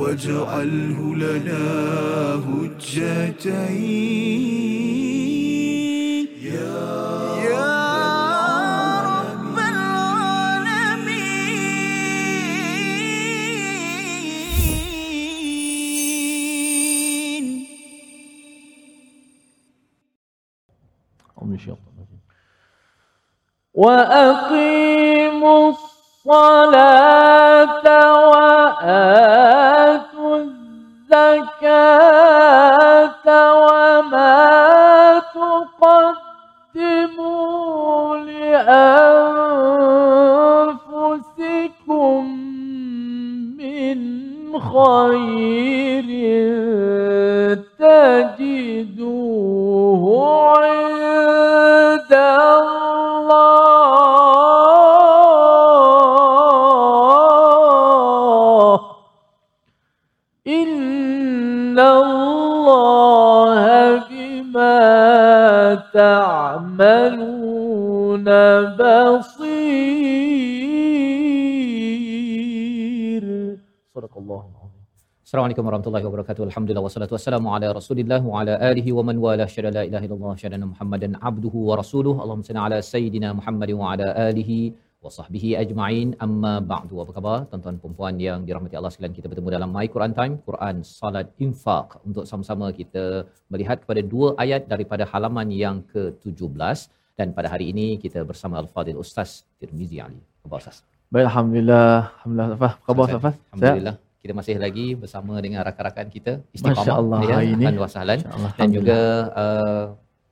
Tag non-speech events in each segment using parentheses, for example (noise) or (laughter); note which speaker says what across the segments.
Speaker 1: واجعله لنا هجتين يا رب العالمين.
Speaker 2: وأقيموا الصلاة
Speaker 3: Assalamualaikum warahmatullahi wabarakatuh. Alhamdulillah wassalatu wassalamu ala Rasulillah wa ala alihi wa man wala syada la ilaha illallah syada Muhammadan abduhu wa rasuluh. Allahumma salli ala sayidina Muhammad wa ala alihi wa sahbihi ajma'in. Amma ba'du. Apa khabar tuan-tuan dan puan yang dirahmati Allah sekalian? Kita bertemu dalam My Quran Time, Quran Salat Infaq untuk sama-sama kita melihat kepada dua ayat daripada halaman yang ke-17 dan pada hari ini kita bersama Al-Fadil Ustaz Tirmizi Ali. Apa khabar Ustaz?
Speaker 4: Baik, Alhamdulillah. Alhamdulillah, Safas. Apa khabar, Safas? Sihat?
Speaker 3: Alhamdulillah. Kita masih lagi bersama dengan rakan-rakan kita
Speaker 4: Masya
Speaker 3: Istiqamah
Speaker 4: Allah,
Speaker 3: ya. Ahlan wa sahlan dan juga uh,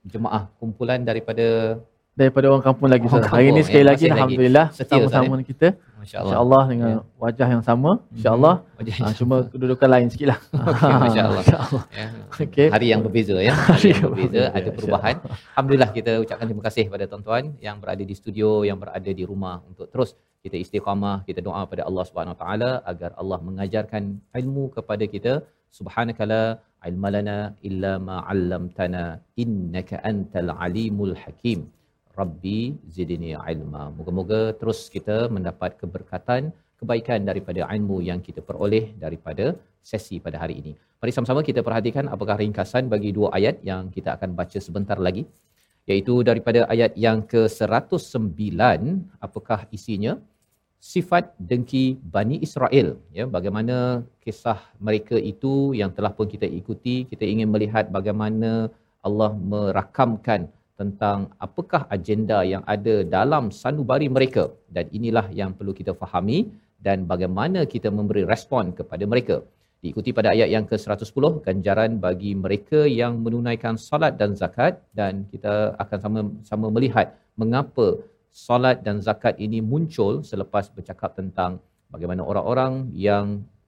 Speaker 3: jemaah kumpulan daripada
Speaker 4: daripada orang kampung lagi
Speaker 3: Orang
Speaker 4: Ustaz. Hari ini
Speaker 3: kampung,
Speaker 4: sekali
Speaker 3: ya,
Speaker 4: lagi alhamdulillah sama-sama dengan kita.
Speaker 3: masya-Allah.
Speaker 4: Insya-Allah dengan
Speaker 3: Ya.
Speaker 4: wajah yang sama. Insya-Allah.
Speaker 3: Wajah
Speaker 4: Ha,
Speaker 3: yang
Speaker 4: cuma kedudukan lain sikitlah. (laughs)
Speaker 3: Okey, masya-Allah.
Speaker 4: Insya-Allah.
Speaker 3: Ya.
Speaker 4: Okey.
Speaker 3: Hari yang berbeza ya. Hari yang berbeza ada perubahan. Alhamdulillah kita ucapkan terima kasih kepada tuan-tuan yang berada di studio, yang berada di rumah untuk terus kita istiqamah, kita doa pada Allah Subhanahu Wa Taala agar Allah mengajarkan ilmu kepada kita. Subhanakala ilma lana illa ma 'allamtana innaka antal alimul hakim. Rabbi zidni ilma. Moga-moga terus kita mendapat keberkatan, kebaikan daripada ilmu yang kita peroleh daripada sesi pada hari ini. Mari sama-sama kita perhatikan apakah ringkasan bagi dua ayat yang kita akan baca sebentar lagi iaitu daripada ayat yang ke-109 apakah isinya? Sifat dengki Bani Israel. Ya bagaimana kisah mereka itu yang telah pun kita ikuti. Kita ingin melihat bagaimana Allah merakamkan tentang apakah agenda yang ada dalam sanubari mereka. Dan inilah yang perlu kita fahami dan bagaimana kita memberi respon kepada mereka diikuti pada ayat yang ke-110 ganjaran bagi mereka yang menunaikan solat dan zakat dan kita akan sama-sama melihat mengapa solat dan zakat ini muncul selepas bercakap tentang bagaimana orang-orang yang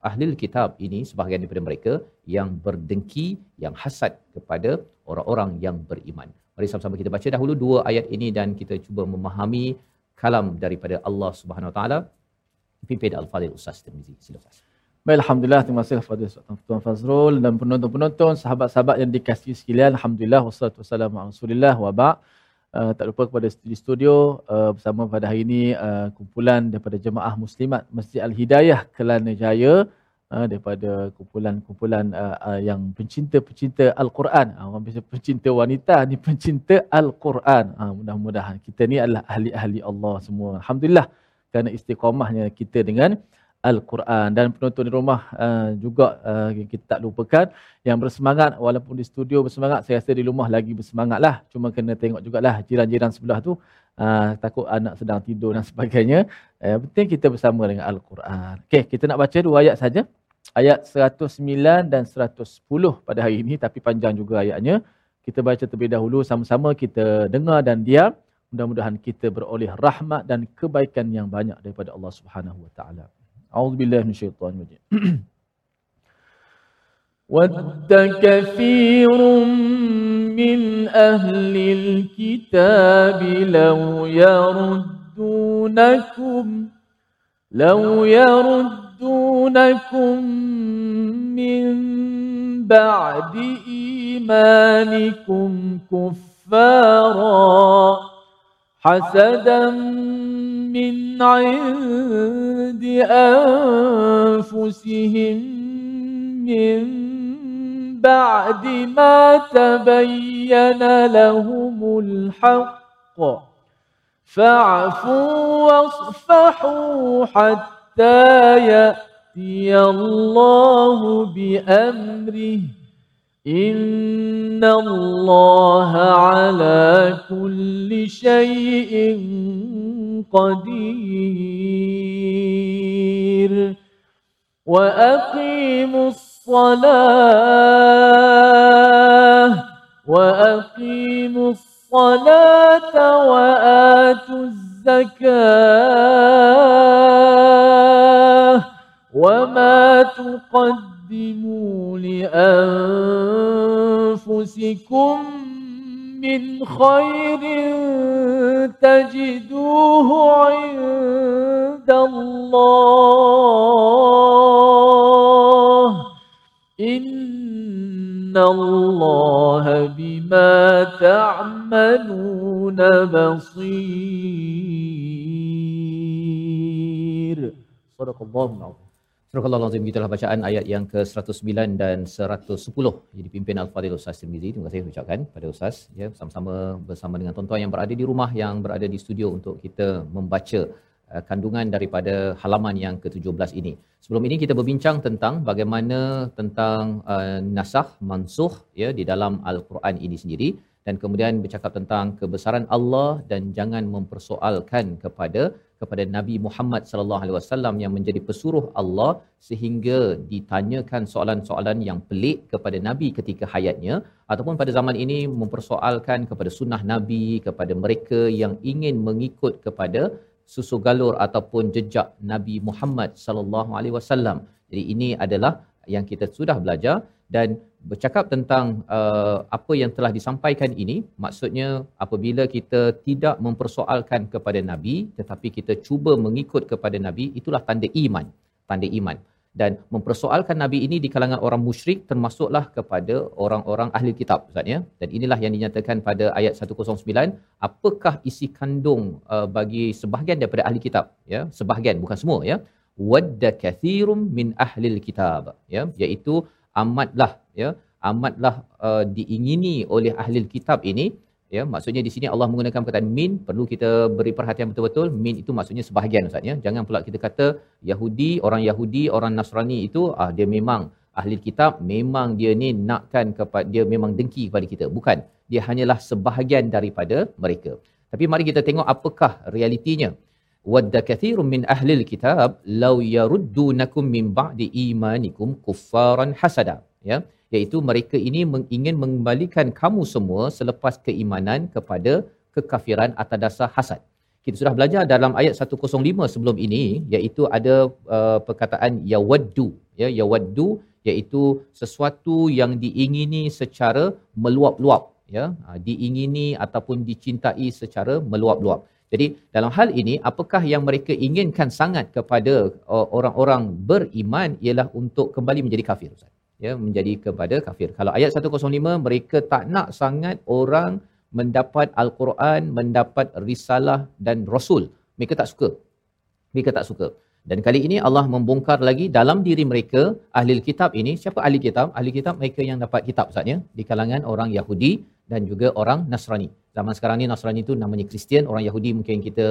Speaker 3: ahli kitab ini sebahagian daripada mereka yang berdengki yang hasad kepada orang-orang yang beriman. Mari sama-sama kita baca dahulu dua ayat ini dan kita cuba memahami kalam daripada Allah Subhanahu Wa Taala. Pimpin Al-Fadhil Ustaz Tirmizi. Sila Ustaz.
Speaker 4: Baik, Alhamdulillah. Terima kasih kepada Tuan Fazrul dan penonton-penonton, sahabat-sahabat yang dikasihi sekalian. Alhamdulillah. Wassalatu wassalamu ala rasulillah wa ba' Uh, tak lupa kepada di studio uh, bersama pada hari ini uh, kumpulan daripada jemaah muslimat Masjid Al-Hidayah Kelana Jaya uh, daripada kumpulan-kumpulan uh, uh, yang pencinta-pencinta Al-Quran. Uh, orang biasa pencinta wanita ni pencinta Al-Quran. Uh, mudah-mudahan kita ni adalah ahli-ahli Allah semua. Alhamdulillah kerana istiqamahnya kita dengan Al-Quran. Dan penonton di rumah uh, juga uh, kita tak lupakan yang bersemangat walaupun di studio bersemangat saya rasa di rumah lagi bersemangat lah. Cuma kena tengok jugalah jiran-jiran sebelah tu uh, takut anak sedang tidur dan (laughs) sebagainya. Uh, penting kita bersama dengan Al-Quran. Okey, kita nak baca dua ayat saja. Ayat 109 dan 110 pada hari ini tapi panjang juga ayatnya. Kita baca terlebih dahulu sama-sama kita dengar dan diam. Mudah-mudahan kita beroleh rahmat dan kebaikan yang banyak daripada Allah Subhanahu wa taala أعوذ بالله من الشيطان الرجيم. (clears throat) ود كثير من أهل الكتاب لو يردونكم لو يردونكم من بعد إيمانكم كفارا حسدا من عند أنفسهم من بعد ما تبين لهم الحق. فاعفوا واصفحوا حتى يأتي الله بأمره. إن الله على كل شيء قدير وأقيموا الصلاة وأقيموا الصلاة وآتوا الزكاة وما تقدموا لأنفسكم من خير تجدوه عند الله. إن الله بما تعملون بصير. صدق الله العظيم.
Speaker 3: Surah Al-Azim itulah bacaan ayat yang ke-109 dan 110 yang dipimpin Al-Fadhil Ustaz Tirmizi. Terima kasih ucapkan pada Ustaz ya sama-sama bersama dengan tuan-tuan yang berada di rumah yang berada di studio untuk kita membaca uh, kandungan daripada halaman yang ke-17 ini. Sebelum ini kita berbincang tentang bagaimana tentang uh, nasakh mansuh ya di dalam Al-Quran ini sendiri dan kemudian bercakap tentang kebesaran Allah dan jangan mempersoalkan kepada kepada Nabi Muhammad sallallahu alaihi wasallam yang menjadi pesuruh Allah sehingga ditanyakan soalan-soalan yang pelik kepada Nabi ketika hayatnya ataupun pada zaman ini mempersoalkan kepada sunnah Nabi kepada mereka yang ingin mengikut kepada susu galur ataupun jejak Nabi Muhammad sallallahu alaihi wasallam. Jadi ini adalah yang kita sudah belajar dan bercakap tentang uh, apa yang telah disampaikan ini. Maksudnya apabila kita tidak mempersoalkan kepada nabi tetapi kita cuba mengikut kepada nabi itulah tanda iman. Tanda iman. Dan mempersoalkan nabi ini di kalangan orang musyrik termasuklah kepada orang-orang ahli kitab ustaz ya. Dan inilah yang dinyatakan pada ayat 109 apakah isi kandung uh, bagi sebahagian daripada ahli kitab ya? Sebahagian bukan semua ya. Wadda kathirum min ahli kitab ya. Iaitu amatlah ya amatlah uh, diingini oleh ahli kitab ini. Ya maksudnya di sini Allah menggunakan perkataan min. Perlu kita beri perhatian betul-betul. Min itu maksudnya sebahagian ustaz ya. Jangan pula kita kata Yahudi orang Yahudi orang Nasrani itu ah dia memang ahli kitab. Memang dia ni nakkan kepada dia memang dengki kepada kita. Bukan. Dia hanyalah sebahagian daripada mereka. Tapi mari kita tengok apakah realitinya. Wadda kathirun min ahli kitab law yaruddunakum min ba'di imanikum kuffaran hasada. Ya iaitu mereka ini ingin mengembalikan kamu semua selepas keimanan kepada kekafiran atas dasar hasad. Kita sudah belajar dalam ayat 105 sebelum ini iaitu ada uh, perkataan yawaddu ya yawaddu iaitu sesuatu yang diingini secara meluap-luap ya ha, diingini ataupun dicintai secara meluap-luap. Jadi dalam hal ini apakah yang mereka inginkan sangat kepada uh, orang-orang beriman ialah untuk kembali menjadi kafir Ustaz ya menjadi kepada kafir. Kalau ayat 105 mereka tak nak sangat orang mendapat al-Quran, mendapat risalah dan rasul. Mereka tak suka. Mereka tak suka. Dan kali ini Allah membongkar lagi dalam diri mereka ahli kitab ini. Siapa ahli kitab? Ahli kitab mereka yang dapat kitab Ustaz ya, di kalangan orang Yahudi dan juga orang Nasrani. Zaman sekarang ni Nasrani itu namanya Kristian, orang Yahudi mungkin kita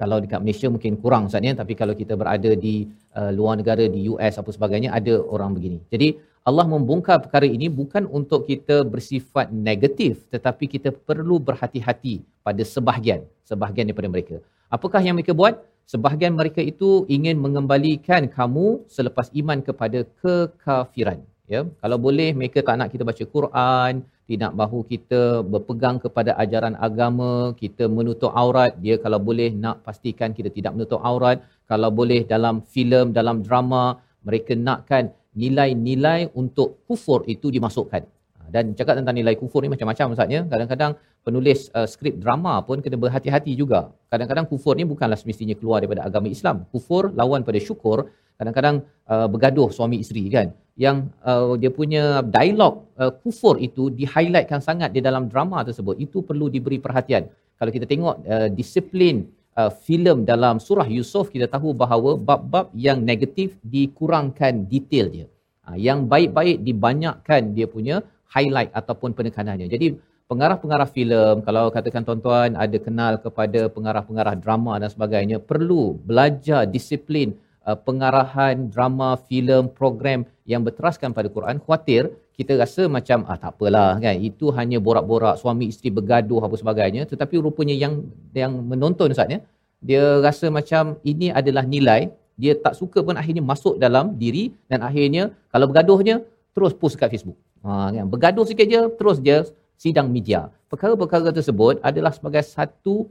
Speaker 3: kalau dekat Malaysia mungkin kurang Ustaz ya, tapi kalau kita berada di uh, luar negara di US apa sebagainya ada orang begini. Jadi Allah membongkar perkara ini bukan untuk kita bersifat negatif tetapi kita perlu berhati-hati pada sebahagian sebahagian daripada mereka. Apakah yang mereka buat? Sebahagian mereka itu ingin mengembalikan kamu selepas iman kepada kekafiran. Ya, kalau boleh mereka tak nak kita baca Quran, tidak mahu kita berpegang kepada ajaran agama, kita menutup aurat. Dia kalau boleh nak pastikan kita tidak menutup aurat. Kalau boleh dalam filem, dalam drama, mereka nakkan nilai-nilai untuk kufur itu dimasukkan. Ha, dan cakap tentang nilai kufur ni macam-macam Ustaz ya. Kadang-kadang penulis uh, skrip drama pun kena berhati-hati juga. Kadang-kadang kufur ni bukanlah semestinya keluar daripada agama Islam. Kufur lawan pada syukur, kadang-kadang uh, bergaduh suami isteri kan. Yang uh, dia punya dialog uh, kufur itu di-highlightkan sangat di dalam drama tersebut. Itu perlu diberi perhatian. Kalau kita tengok uh, disiplin uh, filem dalam surah Yusuf kita tahu bahawa bab-bab yang negatif dikurangkan detail dia. Ha, yang baik-baik dibanyakkan dia punya highlight ataupun penekanannya. Jadi pengarah-pengarah filem kalau katakan tuan-tuan ada kenal kepada pengarah-pengarah drama dan sebagainya perlu belajar disiplin uh, pengarahan drama filem program yang berteraskan pada Quran khuatir kita rasa macam ah tak apalah kan itu hanya borak-borak suami isteri bergaduh apa sebagainya tetapi rupanya yang yang menonton ustaz ya dia rasa macam ini adalah nilai dia tak suka pun akhirnya masuk dalam diri dan akhirnya kalau bergaduhnya terus post kat Facebook. Ha kan bergaduh sikit je terus dia sidang media. Perkara-perkara tersebut adalah sebagai satu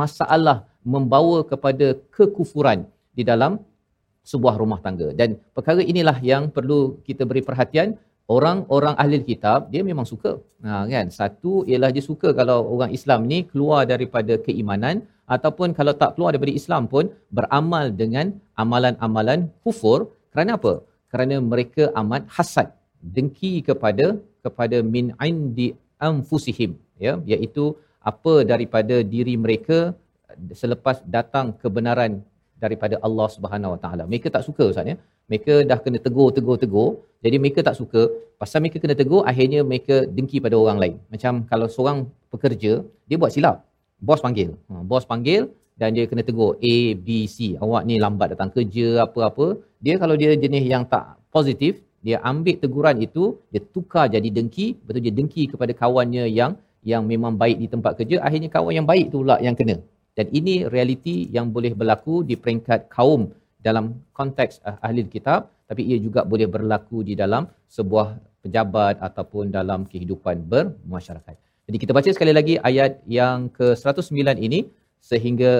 Speaker 3: masalah membawa kepada kekufuran di dalam sebuah rumah tangga. Dan perkara inilah yang perlu kita beri perhatian orang-orang ahli kitab dia memang suka. Ha kan? Satu ialah dia suka kalau orang Islam ni keluar daripada keimanan ataupun kalau tak keluar daripada Islam pun beramal dengan amalan-amalan kufur kerana apa? Kerana mereka amat hasad, dengki kepada kepada min indi anfusihim ya iaitu apa daripada diri mereka selepas datang kebenaran daripada Allah Subhanahu Wa Taala. Mereka tak suka ustaz ya. Mereka dah kena tegur tegur tegur. Jadi mereka tak suka. Pasal mereka kena tegur akhirnya mereka dengki pada orang lain. Macam kalau seorang pekerja dia buat silap. Bos panggil. Ha, bos panggil dan dia kena tegur A B C. Awak ni lambat datang kerja apa-apa. Dia kalau dia jenis yang tak positif, dia ambil teguran itu, dia tukar jadi dengki, betul dia dengki kepada kawannya yang yang memang baik di tempat kerja, akhirnya kawan yang baik tu pula yang kena. Dan ini realiti yang boleh berlaku di peringkat kaum dalam konteks uh, ahli kitab, tapi ia juga boleh berlaku di dalam sebuah pejabat ataupun dalam kehidupan bermasyarakat. Jadi kita baca sekali lagi ayat yang ke-109 ini sehingga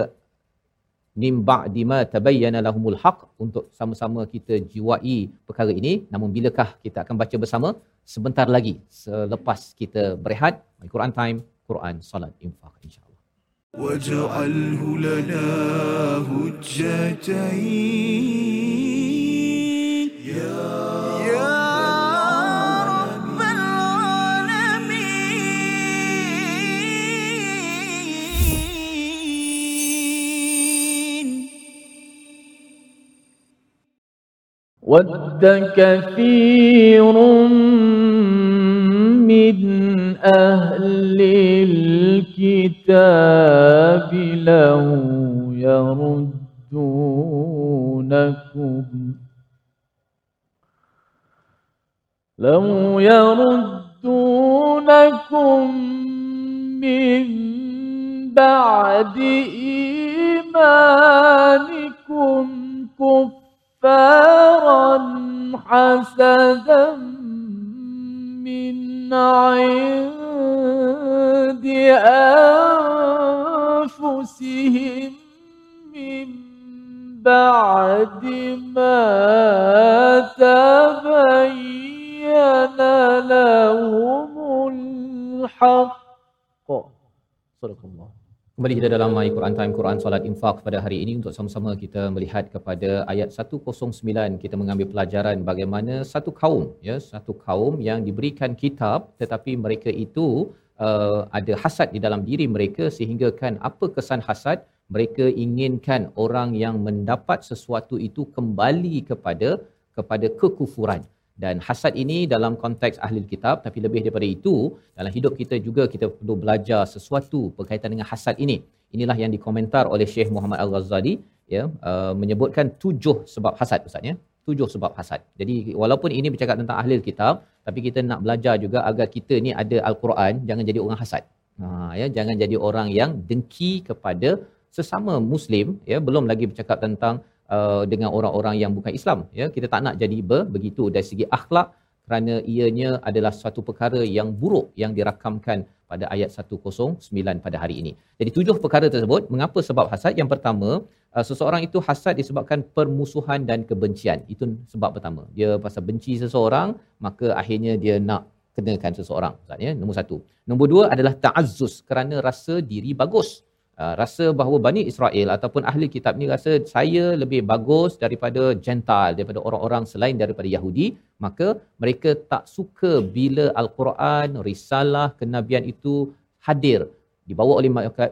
Speaker 3: min ba'di ma tabayyana lahumul haq untuk sama-sama kita jiwai perkara ini. Namun bilakah kita akan baca bersama? Sebentar lagi selepas kita berehat Quran time Quran salat infak insyaallah
Speaker 1: واجعله لنا هجتين. يا يا رب العالمين.
Speaker 4: ود كثير من أهل الكتاب. لو يردونكم. لو يردونكم من بعد إيمانكم كفارا حسدا من عند أنفسهم من بعد ما تبين لهم الحق صدق الله
Speaker 3: Kembali kita dalam My Quran Time Quran Solat Infak pada hari ini untuk sama-sama kita melihat kepada ayat 109 kita mengambil pelajaran bagaimana satu kaum ya satu kaum yang diberikan kitab tetapi mereka itu uh, ada hasad di dalam diri mereka sehingga kan apa kesan hasad? Mereka inginkan orang yang mendapat sesuatu itu kembali kepada kepada kekufuran. Dan hasad ini dalam konteks ahli kitab tapi lebih daripada itu dalam hidup kita juga kita perlu belajar sesuatu berkaitan dengan hasad ini. Inilah yang dikomentar oleh Syekh Muhammad Al-Ghazali ya uh, menyebutkan tujuh sebab hasad ustaz ya tujuh sebab hasad jadi walaupun ini bercakap tentang ahli kitab tapi kita nak belajar juga agar kita ni ada al-Quran jangan jadi orang hasad ha ya jangan jadi orang yang dengki kepada sesama muslim ya belum lagi bercakap tentang uh, dengan orang-orang yang bukan Islam ya kita tak nak jadi ber, begitu dari segi akhlak kerana ianya adalah suatu perkara yang buruk yang dirakamkan pada ayat 109 pada hari ini. Jadi tujuh perkara tersebut mengapa sebab hasad? Yang pertama, uh, seseorang itu hasad disebabkan permusuhan dan kebencian. Itu sebab pertama. Dia pasal benci seseorang, maka akhirnya dia nak kenakan seseorang. Maksudnya, nombor satu. Nombor dua adalah ta'azzus kerana rasa diri bagus. Uh, rasa bahawa Bani Israel ataupun ahli kitab ni rasa saya lebih bagus daripada Gentile, daripada orang-orang selain daripada Yahudi, maka mereka tak suka bila Al-Quran, risalah, kenabian itu hadir dibawa oleh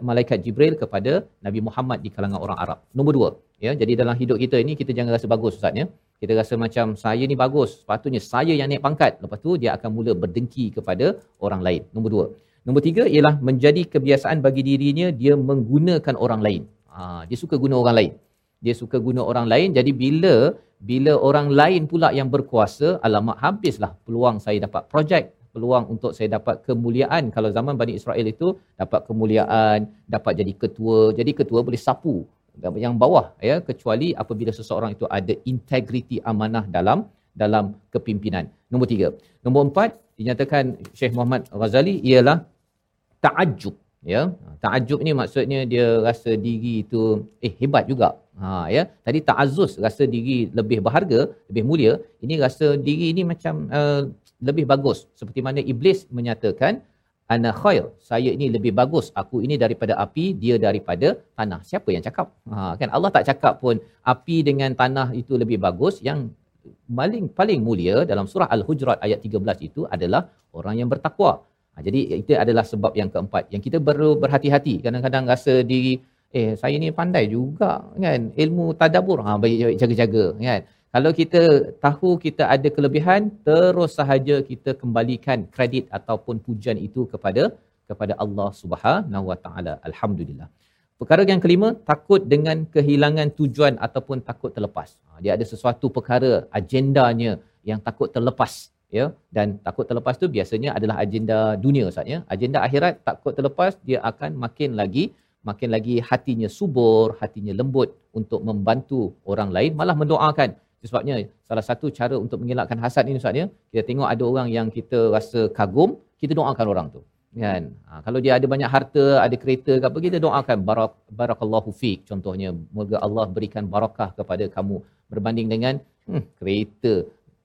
Speaker 3: malaikat Jibril kepada Nabi Muhammad di kalangan orang Arab. Nombor dua, ya. Jadi dalam hidup kita ini kita jangan rasa bagus ustaz ya. kita rasa macam saya ni bagus sepatutnya saya yang naik pangkat lepas tu dia akan mula berdengki kepada orang lain nombor dua nombor tiga ialah menjadi kebiasaan bagi dirinya dia menggunakan orang lain ha, dia suka guna orang lain dia suka guna orang lain jadi bila bila orang lain pula yang berkuasa alamak habislah peluang saya dapat projek peluang untuk saya dapat kemuliaan. Kalau zaman Bani Israel itu dapat kemuliaan dapat jadi ketua. Jadi ketua boleh sapu yang bawah ya. Kecuali apabila seseorang itu ada integriti amanah dalam dalam kepimpinan. Nombor tiga. Nombor empat dinyatakan Syekh Muhammad Ghazali ialah ta'ajjub ya. Ta'ajjub ni maksudnya dia rasa diri itu eh hebat juga. Ha ya. Tadi ta'azzuz rasa diri lebih berharga lebih mulia. Ini rasa diri ini macam uh, lebih bagus. Seperti mana iblis menyatakan ana khair saya ini lebih bagus. Aku ini daripada api dia daripada tanah. Siapa yang cakap? Ha kan? Allah tak cakap pun api dengan tanah itu lebih bagus. Yang paling paling mulia dalam surah al-hujurat ayat 13 itu adalah orang yang bertakwa. Ha, jadi itu adalah sebab yang keempat. Yang kita perlu berhati-hati. Kadang-kadang rasa diri eh saya ni pandai juga kan? Ilmu tadabbur. Ha baik jaga-jaga kan kalau kita tahu kita ada kelebihan, terus sahaja kita kembalikan kredit ataupun pujian itu kepada kepada Allah Subhanahu Wa Taala. Alhamdulillah. Perkara yang kelima, takut dengan kehilangan tujuan ataupun takut terlepas. Ha, dia ada sesuatu perkara agendanya yang takut terlepas ya dan takut terlepas tu biasanya adalah agenda dunia Ustaz ya. Agenda akhirat takut terlepas dia akan makin lagi makin lagi hatinya subur, hatinya lembut untuk membantu orang lain malah mendoakan sebabnya salah satu cara untuk mengelakkan hasad ini Ustaz ya, kita tengok ada orang yang kita rasa kagum, kita doakan orang tu. Kan? Ha, kalau dia ada banyak harta, ada kereta ke apa, kita doakan barak, barakallahu fiq contohnya. Moga Allah berikan barakah kepada kamu berbanding dengan hmm, kereta.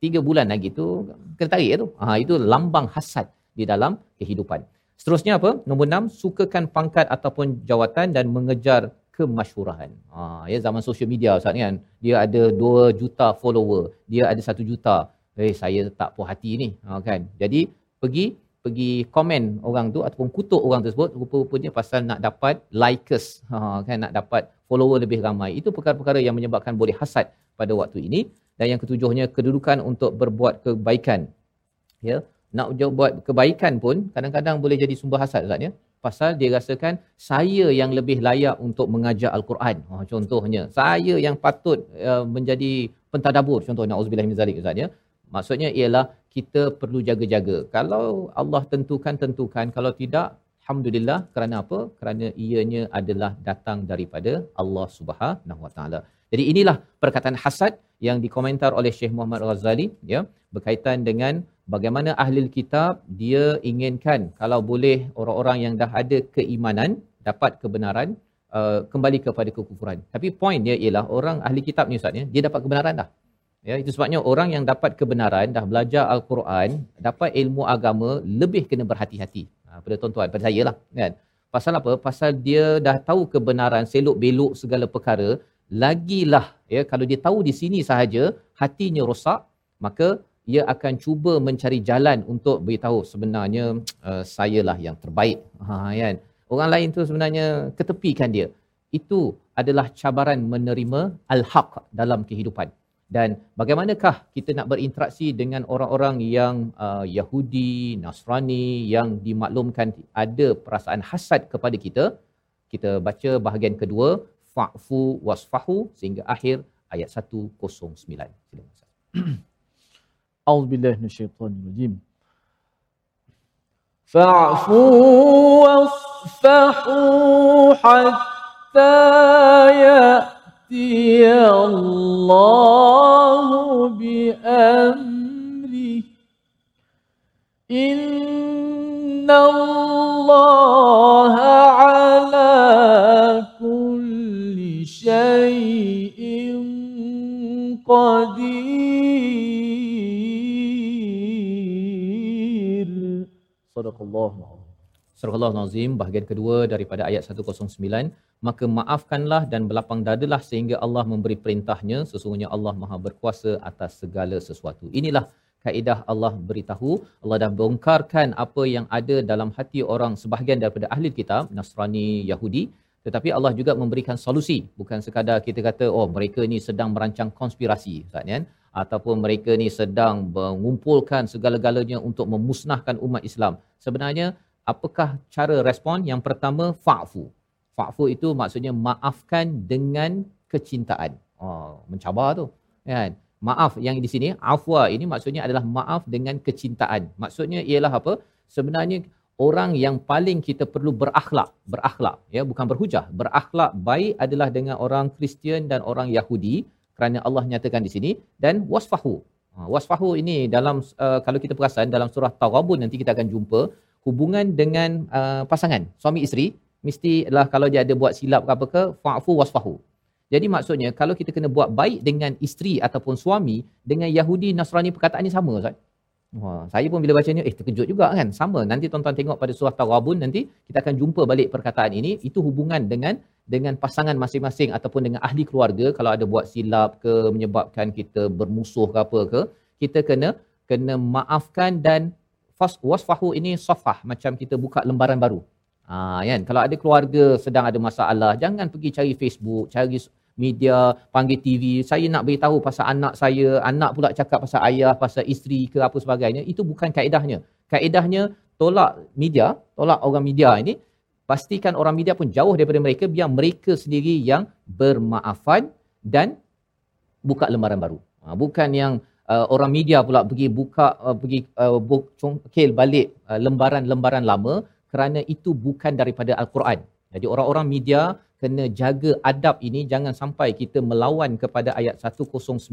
Speaker 3: Tiga bulan lagi tu, kena tarik tu. Ha, itu lambang hasad di dalam kehidupan. Seterusnya apa? Nombor enam, sukakan pangkat ataupun jawatan dan mengejar kemasyhurahan. Ha, ya zaman sosial media Ustaz kan. Dia ada 2 juta follower, dia ada 1 juta. Eh saya tak puas hati ni. Ha, kan. Jadi pergi pergi komen orang tu ataupun kutuk orang tersebut rupa-rupanya pasal nak dapat likes ha, kan nak dapat follower lebih ramai itu perkara-perkara yang menyebabkan boleh hasad pada waktu ini dan yang ketujuhnya kedudukan untuk berbuat kebaikan ya nak buat kebaikan pun kadang-kadang boleh jadi sumber hasad Ustaz ya pasal dia rasakan saya yang lebih layak untuk mengajar al-Quran. Oh, contohnya, saya yang patut uh, menjadi pentadabbur contohnya auzubillahi min zalik ustaz ya. Maksudnya ialah kita perlu jaga-jaga. Kalau Allah tentukan tentukan, kalau tidak alhamdulillah kerana apa? Kerana ianya adalah datang daripada Allah Subhanahu Wa Taala. Jadi inilah perkataan hasad yang dikomentar oleh Syekh Muhammad Ghazali ya berkaitan dengan bagaimana ahli kitab dia inginkan kalau boleh orang-orang yang dah ada keimanan dapat kebenaran uh, kembali kepada kekufuran. Tapi poin dia ialah orang ahli kitab ni ustaz ya, dia dapat kebenaran dah. Ya, itu sebabnya orang yang dapat kebenaran dah belajar al-Quran, dapat ilmu agama lebih kena berhati-hati. Ha, pada tuan-tuan, pada saya lah kan. Pasal apa? Pasal dia dah tahu kebenaran, selok belok segala perkara, lagilah ya kalau dia tahu di sini sahaja hatinya rosak, maka ia akan cuba mencari jalan untuk beritahu sebenarnya uh, (tsk) sayalah yang terbaik. Ha kan? Orang lain tu sebenarnya ketepikan dia. Itu adalah cabaran menerima al-haq dalam kehidupan. Dan bagaimanakah kita nak berinteraksi dengan orang-orang yang uh, Yahudi, Nasrani yang dimaklumkan ada perasaan hasad kepada kita? Kita baca bahagian kedua fa'fu wasfahu sehingga akhir ayat 109 silakan (clears throat)
Speaker 4: أعوذ بالله من الشيطان الرجيم. فاعفوا واصفحوا حتى يأتي الله بأمره. إن الله على كل شيء قدير. Sadaqallah.
Speaker 3: Surah Al-Azim bahagian kedua daripada ayat 109 maka maafkanlah dan berlapang dadalah sehingga Allah memberi perintahnya. Sesungguhnya Allah Maha berkuasa atas segala sesuatu. Inilah kaedah Allah beritahu. Allah dah bongkarkan apa yang ada dalam hati orang sebahagian daripada ahli kitab Nasrani Yahudi. Tetapi Allah juga memberikan solusi. Bukan sekadar kita kata oh mereka ni sedang merancang konspirasi Ustaz kan ataupun mereka ni sedang mengumpulkan segala-galanya untuk memusnahkan umat Islam. Sebenarnya apakah cara respon? Yang pertama fa'fu. Fa'fu itu maksudnya maafkan dengan kecintaan. Oh, mencabar tu. Kan? Maaf yang di sini afwa ini maksudnya adalah maaf dengan kecintaan. Maksudnya ialah apa? Sebenarnya orang yang paling kita perlu berakhlak, berakhlak ya bukan berhujah. Berakhlak baik adalah dengan orang Kristian dan orang Yahudi kerana Allah nyatakan di sini dan wasfahu. Ha, wasfahu ini dalam uh, kalau kita perasan dalam surah Taghabun nanti kita akan jumpa hubungan dengan uh, pasangan suami isteri mesti adalah kalau dia ada buat silap ke apa ke fa'fu wasfahu. Jadi maksudnya kalau kita kena buat baik dengan isteri ataupun suami dengan Yahudi Nasrani perkataan ini sama Ustaz. Wah, saya pun bila baca ni eh terkejut juga kan. Sama. Nanti tuan-tuan tengok pada surah Taghabun nanti kita akan jumpa balik perkataan ini itu hubungan dengan dengan pasangan masing-masing ataupun dengan ahli keluarga kalau ada buat silap ke menyebabkan kita bermusuh ke apa ke kita kena kena maafkan dan wasfahu ini safah macam kita buka lembaran baru. Ha, kan? Kalau ada keluarga sedang ada masalah, jangan pergi cari Facebook, cari media, panggil TV. Saya nak beritahu pasal anak saya, anak pula cakap pasal ayah, pasal isteri ke apa sebagainya. Itu bukan kaedahnya. Kaedahnya tolak media, tolak orang media ini pastikan orang media pun jauh daripada mereka biar mereka sendiri yang bermaafan dan buka lembaran baru. Ha, bukan yang uh, orang media pula pergi buka uh, pergi uh, congkel balik uh, lembaran-lembaran lama kerana itu bukan daripada al-Quran. Jadi orang-orang media kena jaga adab ini jangan sampai kita melawan kepada ayat 109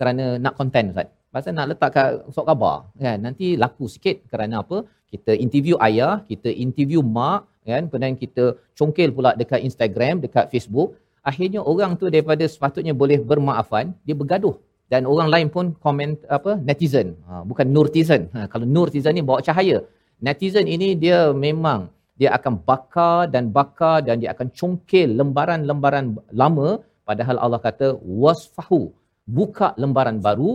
Speaker 3: kerana nak konten Ustaz. Pasal nak letak kat sok khabar kan? Nanti laku sikit. Kerana apa? Kita interview ayah, kita interview mak kan? Kemudian kita congkel pula dekat Instagram, dekat Facebook. Akhirnya orang tu daripada sepatutnya boleh bermaafan, dia bergaduh. Dan orang lain pun komen apa? Netizen. Ha, bukan nurtizen ha, kalau nurtizen ni bawa cahaya. Netizen ini dia memang dia akan bakar dan bakar dan dia akan congkel lembaran-lembaran lama. Padahal Allah kata wasfahu buka lembaran baru.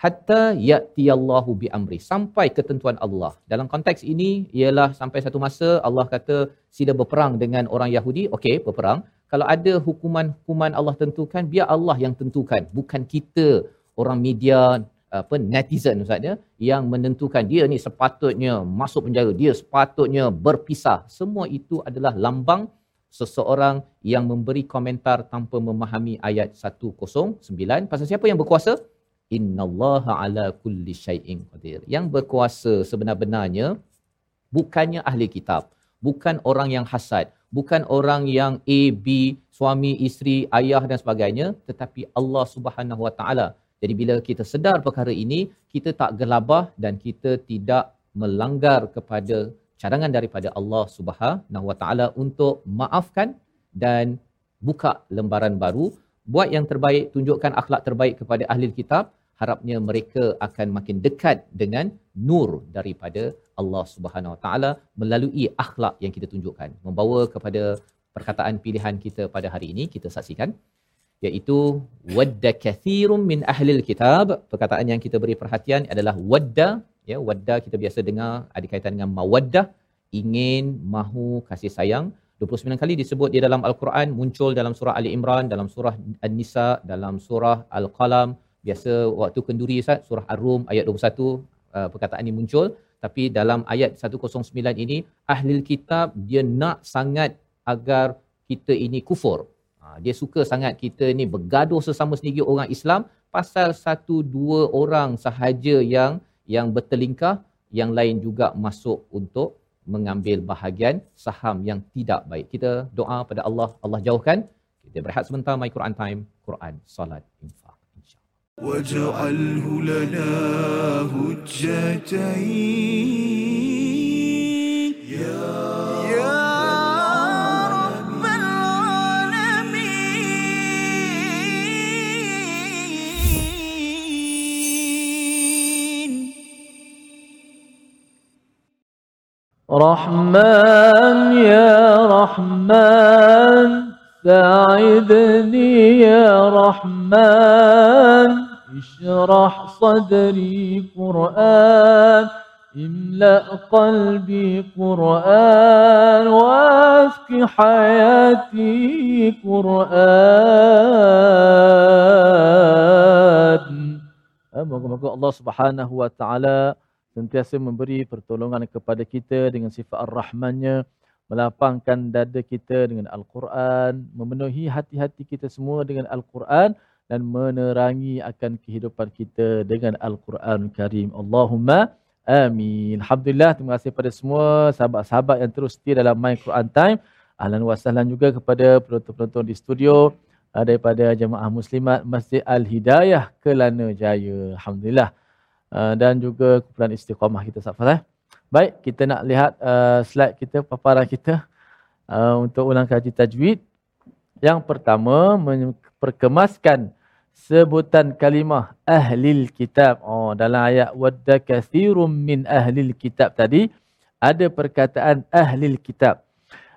Speaker 3: Hatta ya'tiyallahu bi amri sampai ketentuan Allah. Dalam konteks ini ialah sampai satu masa Allah kata sila berperang dengan orang Yahudi, okey, berperang. Kalau ada hukuman-hukuman Allah tentukan, biar Allah yang tentukan, bukan kita orang media apa netizen ustaz ya yang menentukan dia ni sepatutnya masuk penjara dia sepatutnya berpisah. Semua itu adalah lambang seseorang yang memberi komentar tanpa memahami ayat 109 pasal siapa yang berkuasa? Innallaha ala kulli syai'in qadir. Yang berkuasa sebenar-benarnya bukannya ahli kitab bukan orang yang hasad bukan orang yang A B suami isteri ayah dan sebagainya tetapi Allah Subhanahu wa taala jadi bila kita sedar perkara ini, kita tak gelabah dan kita tidak melanggar kepada cadangan daripada Allah Subhanahu Wa Taala untuk maafkan dan buka lembaran baru, buat yang terbaik, tunjukkan akhlak terbaik kepada ahli kitab, harapnya mereka akan makin dekat dengan nur daripada Allah Subhanahu Wa Taala melalui akhlak yang kita tunjukkan. Membawa kepada perkataan pilihan kita pada hari ini, kita saksikan iaitu wadda kathirun min ahlil kitab. Perkataan yang kita beri perhatian adalah wadda ya. Wadda kita biasa dengar ada kaitan dengan mawaddah ingin mahu kasih sayang. 29 kali disebut di dalam al-Quran muncul dalam surah Ali Imran dalam surah An-Nisa dalam surah Al-Qalam. Biasa waktu kenduri Ustaz surah Ar-Rum ayat 21 uh, perkataan ini muncul. Tapi dalam ayat 109 ini ahli kitab dia nak sangat agar kita ini kufur dia suka sangat kita ni bergaduh sesama sendiri orang Islam pasal satu dua orang sahaja yang yang bertelingkah yang lain juga masuk untuk mengambil bahagian saham yang tidak baik. Kita doa pada Allah, Allah jauhkan. Kita berehat sebentar My Quran Time, Quran, Salat, Infak.
Speaker 1: واجعله لنا هجتين
Speaker 2: رحمن يا رحمن ساعدني يا رحمن اشرح صدري قرآن املأ قلبي قرآن واسق حياتي قرآن.
Speaker 4: Subhanahu Wa Taala sentiasa memberi pertolongan kepada kita dengan sifat ar-Rahmannya, melapangkan dada kita dengan Al-Quran, memenuhi hati-hati kita semua dengan Al-Quran dan menerangi akan kehidupan kita dengan Al-Quran Karim. Allahumma amin. Alhamdulillah, terima kasih kepada semua sahabat-sahabat yang terus setia dalam My Quran Time. Ahlan wa sahlan juga kepada penonton-penonton di studio uh, daripada Jemaah Muslimat Masjid Al-Hidayah Kelana Jaya. Alhamdulillah. Uh, dan juga kumpulan istiqamah kita safas eh. Baik, kita nak lihat uh, slide kita, paparan kita uh, untuk ulang kaji tajwid. Yang pertama, memperkemaskan sebutan kalimah ahlil kitab. Oh, dalam ayat wadda kathirum min ahlil kitab tadi, ada perkataan ahlil kitab.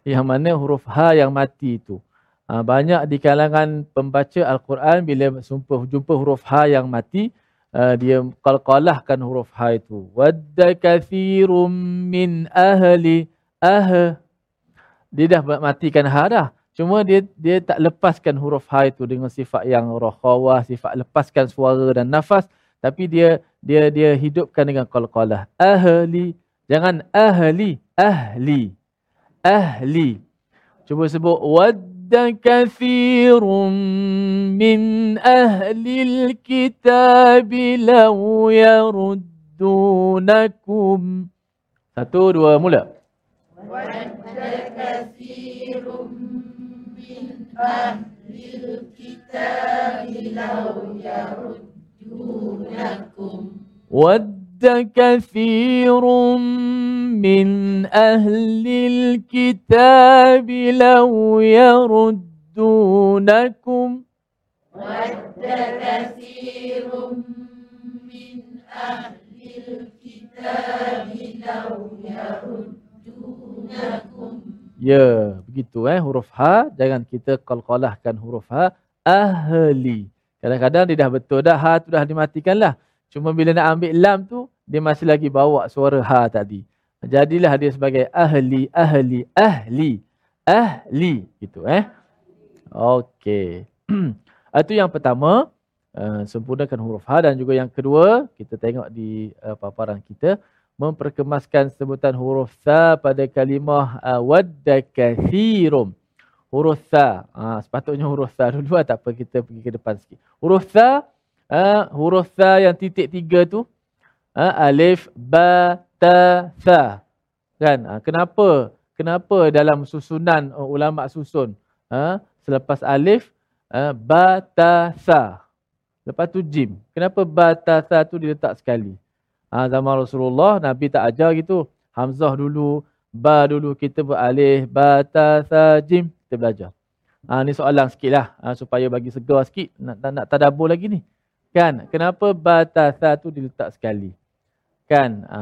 Speaker 4: Yang mana huruf ha yang mati itu. Uh, banyak di kalangan pembaca Al-Quran bila sumpah, jumpa huruf ha yang mati, uh, dia qalqalahkan huruf ha itu. Wadda kathirum min ahli ah. Dia dah matikan ha dah. Cuma dia dia tak lepaskan huruf ha itu dengan sifat yang rakhawah sifat lepaskan suara dan nafas. Tapi dia dia dia hidupkan dengan qalqalah ahli jangan ahli ahli ahli. Cuba sebut wadda كثير من أهل الكتاب لو يردونكم Satu, dua, mula.
Speaker 5: ود كثير من أهل الكتاب لو يردونكم
Speaker 4: ود كثير من أهل الكتاب لو يردونكم
Speaker 5: ود كثير من أهل الكتاب لو يردونكم
Speaker 4: Ya, begitu eh huruf ha jangan kita qalqalahkan huruf ha ahli. Kadang-kadang dia dah betul dah ha tu dah dimatikanlah. Cuma bila nak ambil lam tu dia masih lagi bawa suara ha tadi. Jadilah dia sebagai ahli ahli ahli ahli gitu eh. Okey. (clears throat) Itu yang pertama uh, sempurnakan huruf ha dan juga yang kedua kita tengok di uh, paparan kita memperkemaskan sebutan huruf sa pada kalimah uh, wadda kathirum. Huruf sa. Uh, sepatutnya huruf sa dulu tak apa kita pergi ke depan sikit. Huruf sa uh, huruf sa yang titik tiga tu uh, alif ba ta sa. Kan? Uh, kenapa? Kenapa dalam susunan uh, ulama susun uh, selepas alif uh, ba ta sa. Lepas tu jim. Kenapa ba ta sa tu diletak sekali? Ha, zaman Rasulullah, Nabi tak ajar gitu. Hamzah dulu, ba dulu, kita beralih, ba, ta, sa, jim. Kita belajar. Ha, ni soalan sikit lah. Ha, supaya bagi segar sikit. Nak, nak, nak tadabur lagi ni. Kan? Kenapa ba, ta, sa tu diletak sekali? Kan? Ha,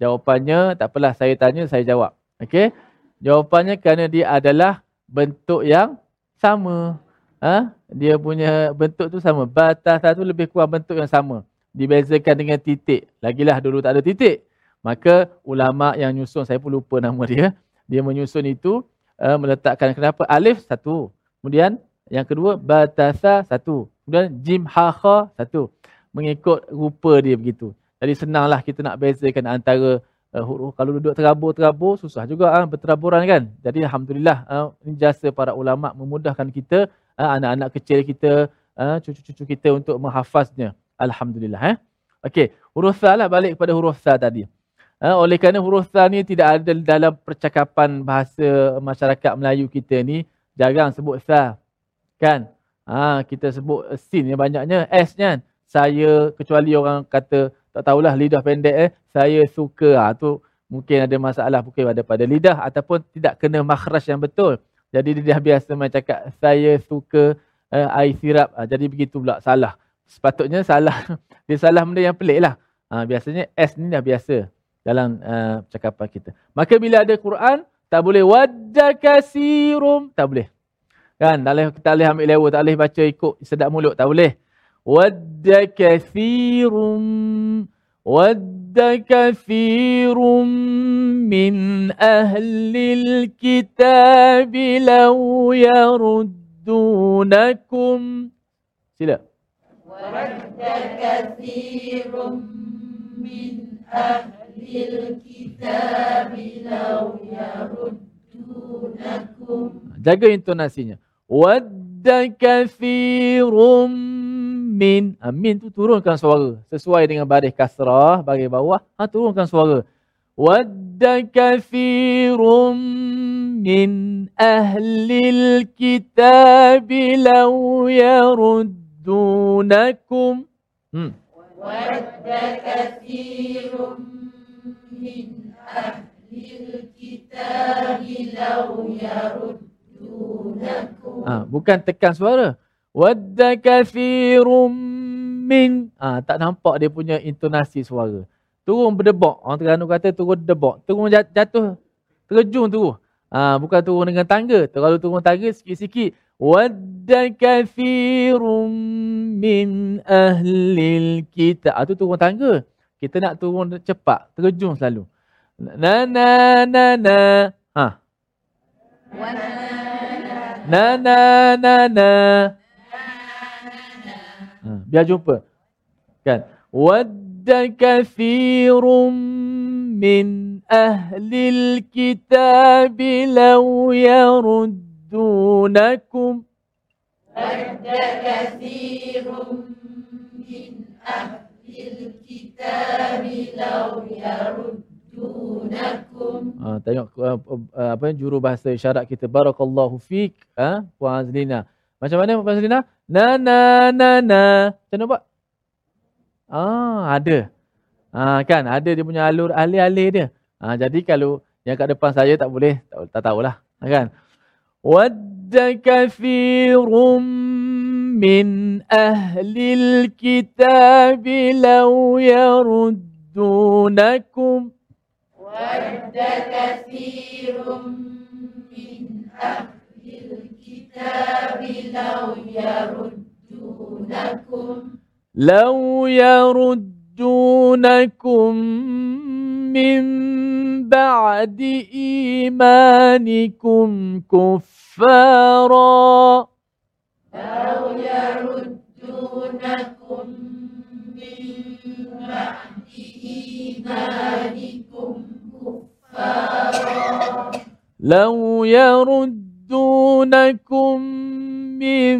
Speaker 4: jawapannya, tak apalah saya tanya, saya jawab. Okey? Jawapannya kerana dia adalah bentuk yang sama. Ha? Dia punya bentuk tu sama. Ba, ta, sa tu lebih kurang bentuk yang sama dibezakan dengan titik. Lagilah dulu tak ada titik. Maka ulama yang nyusun, saya pun lupa nama dia, dia menyusun itu uh, meletakkan kenapa alif satu. Kemudian yang kedua batasa satu. Kemudian jim ha kha satu. Mengikut rupa dia begitu. Jadi senanglah kita nak bezakan antara uh, huruf kalau duduk terabur-terabur susah juga uh, berteraburan kan. Jadi alhamdulillah uh, jasa para ulama memudahkan kita uh, anak-anak kecil kita uh, cucu-cucu kita untuk menghafaznya. Alhamdulillah. Eh? Okey, huruf sa lah balik kepada huruf sa tadi. Ha, oleh kerana huruf sa ni tidak ada dalam percakapan bahasa masyarakat Melayu kita ni, jarang sebut sa. Kan? Ha, kita sebut sin yang banyaknya S kan. Saya, kecuali orang kata, tak tahulah lidah pendek eh, saya suka. Ha, tu mungkin ada masalah mungkin pada pada lidah ataupun tidak kena makhraj yang betul. Jadi dia biasa cakap saya suka uh, air sirap. Ha, jadi begitu pula salah sepatutnya salah (laughs) dia salah benda yang pelik lah. Ha, biasanya S ni dah biasa dalam uh, cakapan kita. Maka bila ada Quran, tak boleh wadda kasirum, tak boleh. Kan, tak boleh, kita boleh ambil lewa, tak boleh baca ikut sedap mulut, tak boleh. Wadda kasirum, wadda kasirum min ahlil kitab law yaruddunakum. Sila.
Speaker 5: ود كثير من أهل الكتاب لو يردونكم
Speaker 4: Jaga intonasinya. Wadda kathirum min, ha, min tu turunkan suara sesuai dengan baris kasrah bagi bawah, ha, turunkan suara. Wadda kathirun min ahlil kitab law yaruddunakum. Hmm.
Speaker 5: Wadda kathirun min ahlil kitab law yaruddunakum.
Speaker 4: Ha, bukan tekan suara. Wadda kathirum min. Ha, tak nampak dia punya intonasi suara. Turun berdebak. Orang Terengganu kata turun debak. Turun jat- jatuh. Terjun turun. Ha, bukan turun dengan tangga. Terlalu turun tangga sikit-sikit. Wadda kathirum min ahlil kitab. Ha, tu turun tangga. Kita nak turun cepat. Terjun selalu. Na na na na. Ha. Na na na na biar jumpa. Kan? Wadda kathirum min ahli alkitab law yaruddunakum.
Speaker 5: Wadda kathirum min ahli alkitab law yaruddunakum.
Speaker 4: Ha, tengok uh, uh, apa, apa jurubahasa isyarat kita. Barakallahu fik ha puan azlina. Macam mana Puan Selina? Na na na na. Macam mana buat? Ah, ada. Ah, kan ada dia punya alur alih-alih dia. Ah, jadi kalau yang kat depan saya tak boleh, tak, tak tahulah. Ah, kan? Wadda kafirum min ahli alkitab law yaruddunakum
Speaker 5: Wadda kathirum min ahli الكتاب لو يردونكم
Speaker 4: لو يردونكم من بعد إيمانكم كفارا.
Speaker 5: لو يردونكم من بعد إيمانكم كفارا.
Speaker 4: لو يردونكم من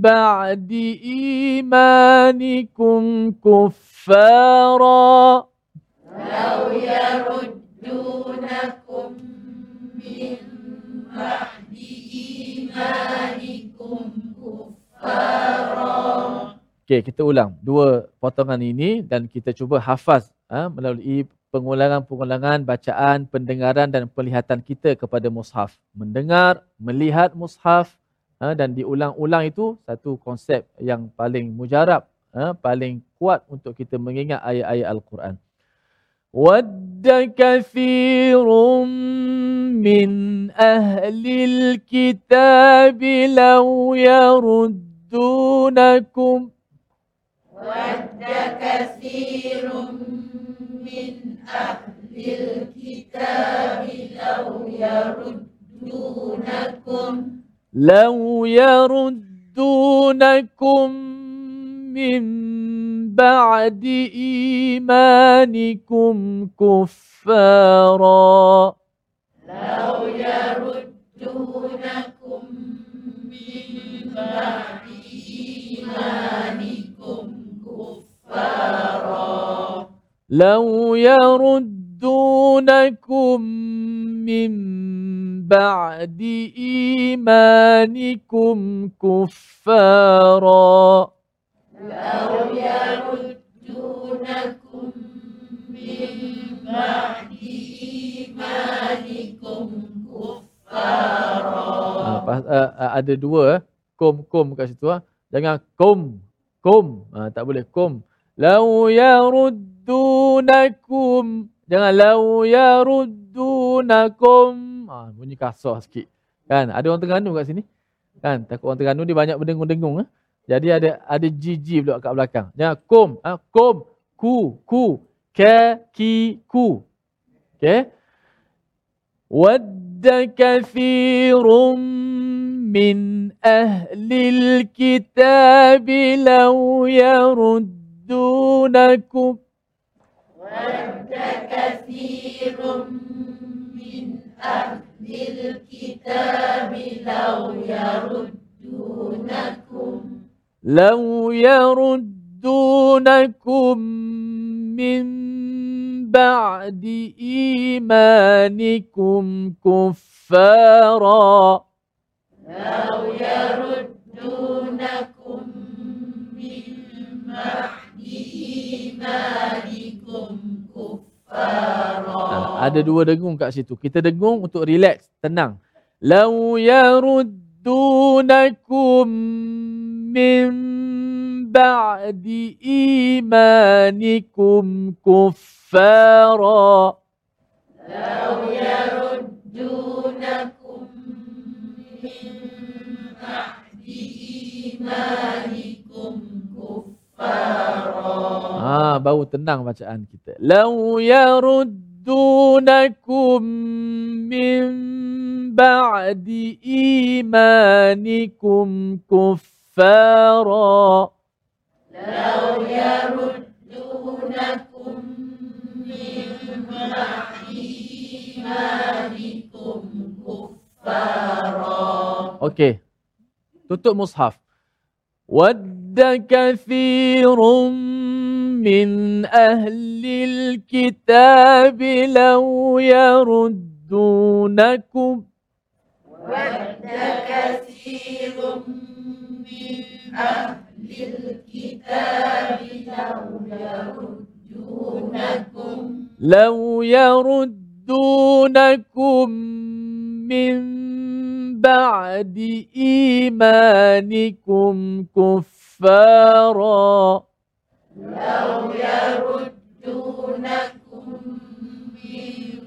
Speaker 4: بعد إيمانكم كفارا
Speaker 5: لو يردونكم من بعد إيمانكم كفارا
Speaker 4: Okey, kita ulang dua potongan ini dan kita cuba hafaz ha, melalui pengulangan-pengulangan bacaan, pendengaran dan penglihatan kita kepada mushaf. Mendengar, melihat mushaf ha, dan diulang-ulang itu satu konsep yang paling mujarab, ha, paling kuat untuk kita mengingat ayat-ayat Al-Quran. وَدَّ كَثِيرٌ مِّنْ أَهْلِ الْكِتَابِ لَوْ يَرُدُّونَكُمْ
Speaker 5: ود كثير من أهل الكتاب لو يردونكم.
Speaker 4: لو يردونكم من بعد إيمانكم كفارا.
Speaker 5: لو يردونكم من بعد إيمانكم كفارا.
Speaker 4: لو يردونكم من بعد إيمانكم كفارا
Speaker 5: لو يردونكم من بعد إيمانكم كفارا
Speaker 4: Ha, pas- uh, uh, ada dua eh. kom kom kat situ ah. Jangan kom kom. Ha, tak boleh kom. Lau yaruddunakum. Jangan lau yaruddunakum. Ha, bunyi kasar sikit. Kan? Ada orang Terengganu kat sini. Kan? Takut orang Terengganu dia banyak berdengung-dengung. Eh? Jadi ada ada gigi pula kat belakang. Ya, kum, ha, kum, ku, ku, ke, ki, ku. Okay. Wadda kathirun min ahli alkitab law yaruddunakum.
Speaker 5: ود كثير من أهل الكتاب لو يردونكم
Speaker 4: لو يردونكم من بعد إيمانكم كفارا
Speaker 5: لو يردونكم من بعد إيمانكم كفارا
Speaker 4: ada dua degung kat situ. Kita degung untuk relax, tenang. Lau yaruddunakum min ba'di imanikum kuffara.
Speaker 5: Lau yaruddunakum min ba'di imanikum kuffara.
Speaker 4: Ha, baru tenang bacaan kita. Lau yaruddunakum min ba'di imanikum kuffara.
Speaker 5: Lau yaruddunakum min ba'di imanikum kuffara.
Speaker 4: Okey. Tutup mushaf. Wadda kathirun من أهل الكتاب لو يردونكم.
Speaker 5: ود كثير من أهل الكتاب لو يردونكم.
Speaker 4: لو يردونكم من بعد إيمانكم كفارا.
Speaker 5: لو يردونكم من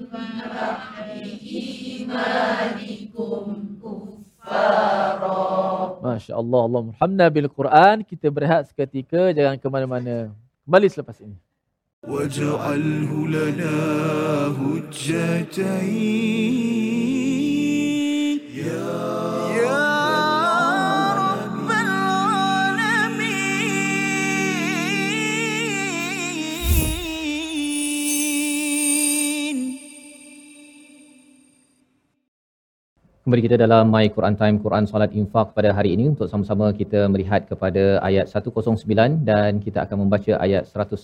Speaker 5: بعد إيمانكم كفارا
Speaker 4: Masya Allah, Allah Alhamdulillah bil Quran. Kita berehat seketika, jangan ke mana-mana. Kembali selepas ini.
Speaker 1: واجعله لنا هجتين
Speaker 3: Kembali kita dalam My Quran Time Quran Salat Infak pada hari ini untuk sama-sama kita melihat kepada ayat 109 dan kita akan membaca ayat 110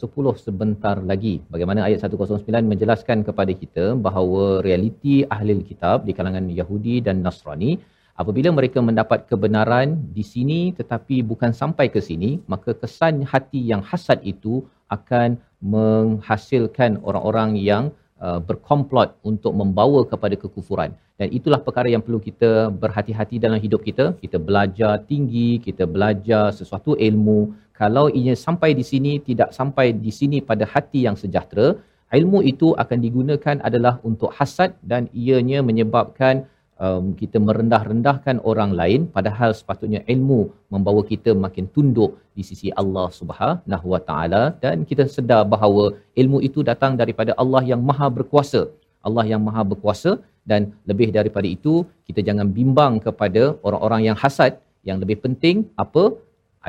Speaker 3: sebentar lagi. Bagaimana ayat 109 menjelaskan kepada kita bahawa realiti ahli kitab di kalangan Yahudi dan Nasrani apabila mereka mendapat kebenaran di sini tetapi bukan sampai ke sini maka kesan hati yang hasad itu akan menghasilkan orang-orang yang uh, berkomplot untuk membawa kepada kekufuran. Dan itulah perkara yang perlu kita berhati-hati dalam hidup kita. Kita belajar tinggi kita belajar sesuatu ilmu. Kalau ia sampai di sini tidak sampai di sini pada hati yang sejahtera ilmu itu akan digunakan adalah untuk hasad dan ianya menyebabkan um, kita merendah-rendahkan orang lain padahal sepatutnya ilmu membawa kita makin tunduk di sisi Allah Subhanahu Wa Taala. Dan kita sedar bahawa ilmu itu datang daripada Allah yang Maha berkuasa. Allah yang Maha berkuasa. Dan lebih daripada itu kita jangan bimbang kepada orang-orang yang hasad yang lebih penting apa?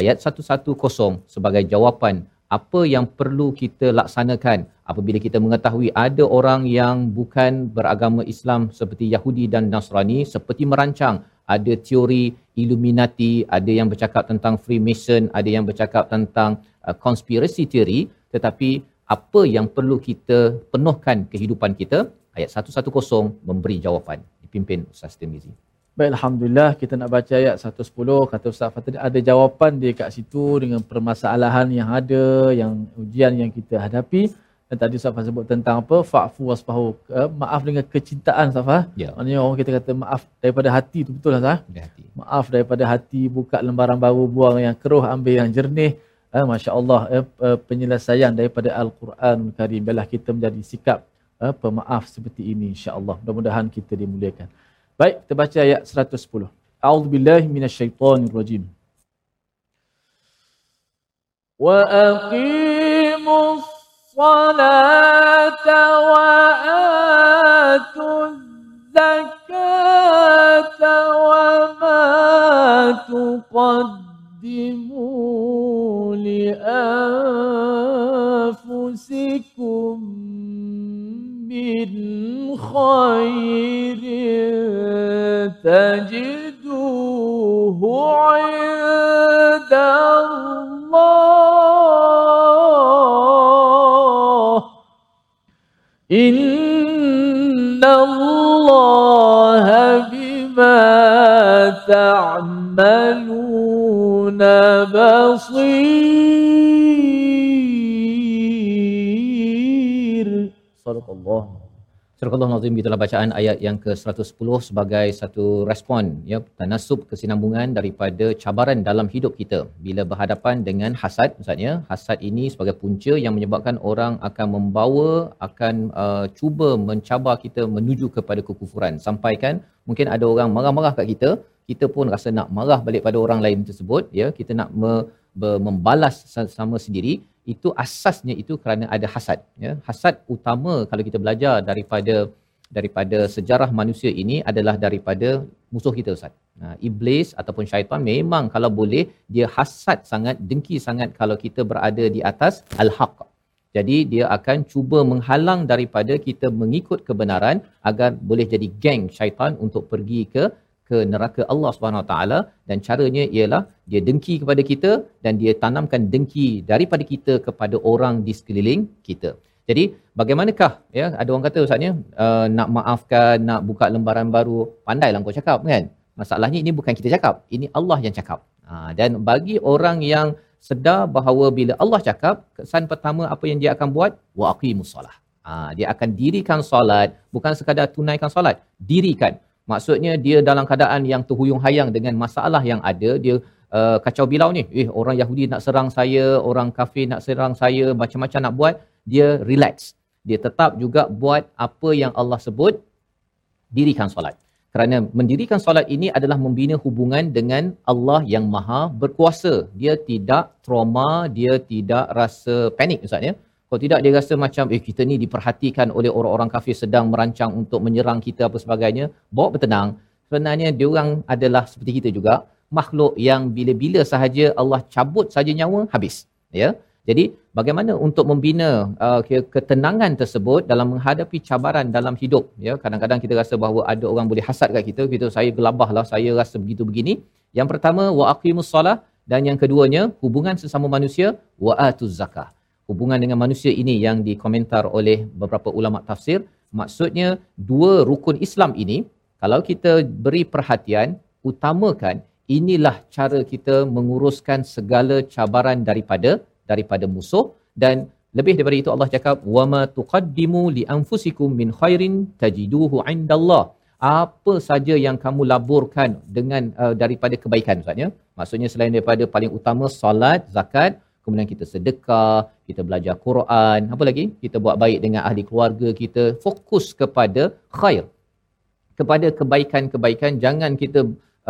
Speaker 3: Ayat 110 sebagai jawapan apa yang perlu kita laksanakan? Apabila kita mengetahui ada orang yang bukan beragama Islam seperti Yahudi dan Nasrani seperti merancang ada teori Illuminati, ada yang bercakap tentang Freemason, ada yang bercakap tentang uh, conspiracy theory tetapi apa yang perlu kita penuhkan kehidupan kita? Ayat 110 memberi jawapan. Dipimpin Ustaz Tirmizi.
Speaker 4: Baik, Alhamdulillah kita nak baca ayat 110. Kata Ustaz Fatih, ada jawapan dia kat situ dengan permasalahan yang ada, yang ujian yang kita hadapi. Dan tadi Ustaz sebut tentang apa? Fa'fu wasfahu. Uh, maaf dengan kecintaan Ustaz Fatih.
Speaker 3: Ya.
Speaker 4: Maknanya orang kita kata maaf daripada hati tu betul lah Ustaz.
Speaker 3: Hati-hati.
Speaker 4: Maaf daripada hati, buka lembaran baru, buang yang keruh, ambil yang jernih. Eh, Masya Allah, eh, eh, penyelesaian daripada Al-Quranul Karim. Biarlah kita menjadi sikap eh, pemaaf seperti ini insya-Allah. Mudah-mudahan kita dimuliakan. Baik, kita baca ayat 110. A'udzu billahi minasyaitonir rajim. Wa aqimus salata wa atuz zakata wa ma
Speaker 2: tuqaddimu li anfusikum min khairin تجدوه عند الله. إن الله بما تعملون بصير. صدق الله.
Speaker 3: Surah Nazim itulah bacaan ayat yang ke-110 sebagai satu respon ya tanasub kesinambungan daripada cabaran dalam hidup kita. Bila berhadapan dengan hasad maksudnya hasad ini sebagai punca yang menyebabkan orang akan membawa akan uh, cuba mencabar kita menuju kepada kekufuran. Sampaikan mungkin ada orang marah-marah kat kita kita pun rasa nak marah balik pada orang lain tersebut ya kita nak me, membalas sama sendiri itu asasnya itu kerana ada hasad ya. Hasad utama kalau kita belajar daripada daripada sejarah manusia ini adalah daripada musuh kita ustaz. Nah iblis ataupun syaitan memang kalau boleh dia hasad sangat dengki sangat kalau kita berada di atas al-haq. Jadi dia akan cuba menghalang daripada kita mengikut kebenaran agar boleh jadi geng syaitan untuk pergi ke ke neraka Allah Subhanahu Wa Taala dan caranya ialah dia dengki kepada kita dan dia tanamkan dengki daripada kita kepada orang di sekeliling kita. Jadi bagaimanakah ya ada orang kata ustaznya uh, nak maafkan nak buka lembaran baru pandailah kau cakap kan. Masalahnya ini bukan kita cakap, ini Allah yang cakap. Ha, dan bagi orang yang sedar bahawa bila Allah cakap, kesan pertama apa yang dia akan buat? Wa aqimus solah. Ha, dia akan dirikan solat, bukan sekadar tunaikan solat, dirikan. Maksudnya dia dalam keadaan yang terhuyung hayang dengan masalah yang ada, dia uh, kacau bilau ni. Eh orang Yahudi nak serang saya, orang kafir nak serang saya, macam-macam nak buat, dia relax. Dia tetap juga buat apa yang Allah sebut, dirikan solat. Kerana mendirikan solat ini adalah membina hubungan dengan Allah yang maha berkuasa. Dia tidak trauma, dia tidak rasa panik Ustaz ya. Kalau tidak dia rasa macam eh kita ni diperhatikan oleh orang-orang kafir sedang merancang untuk menyerang kita apa sebagainya. Bawa bertenang. Sebenarnya dia orang adalah seperti kita juga, makhluk yang bila-bila sahaja Allah cabut saja nyawa habis. Ya. Jadi bagaimana untuk membina uh, ketenangan tersebut dalam menghadapi cabaran dalam hidup ya kadang-kadang kita rasa bahawa ada orang boleh hasad kat kita kita saya gelabahlah saya rasa begitu begini yang pertama wa aqimus solah dan yang keduanya hubungan sesama manusia wa atuz zakah hubungan dengan manusia ini yang dikomentar oleh beberapa ulama tafsir. Maksudnya dua rukun Islam ini kalau kita beri perhatian utamakan inilah cara kita menguruskan segala cabaran daripada daripada musuh. Dan lebih daripada itu Allah cakap wama tuqaddimu li anfusikum min khairin tajiduhu indallah. Apa saja yang kamu laburkan dengan uh, daripada kebaikan maksudnya maksudnya selain daripada paling utama solat zakat kemudian kita sedekah kita belajar Quran. Apa lagi? Kita buat baik dengan ahli keluarga kita. Fokus kepada khair. Kepada kebaikan-kebaikan. Jangan kita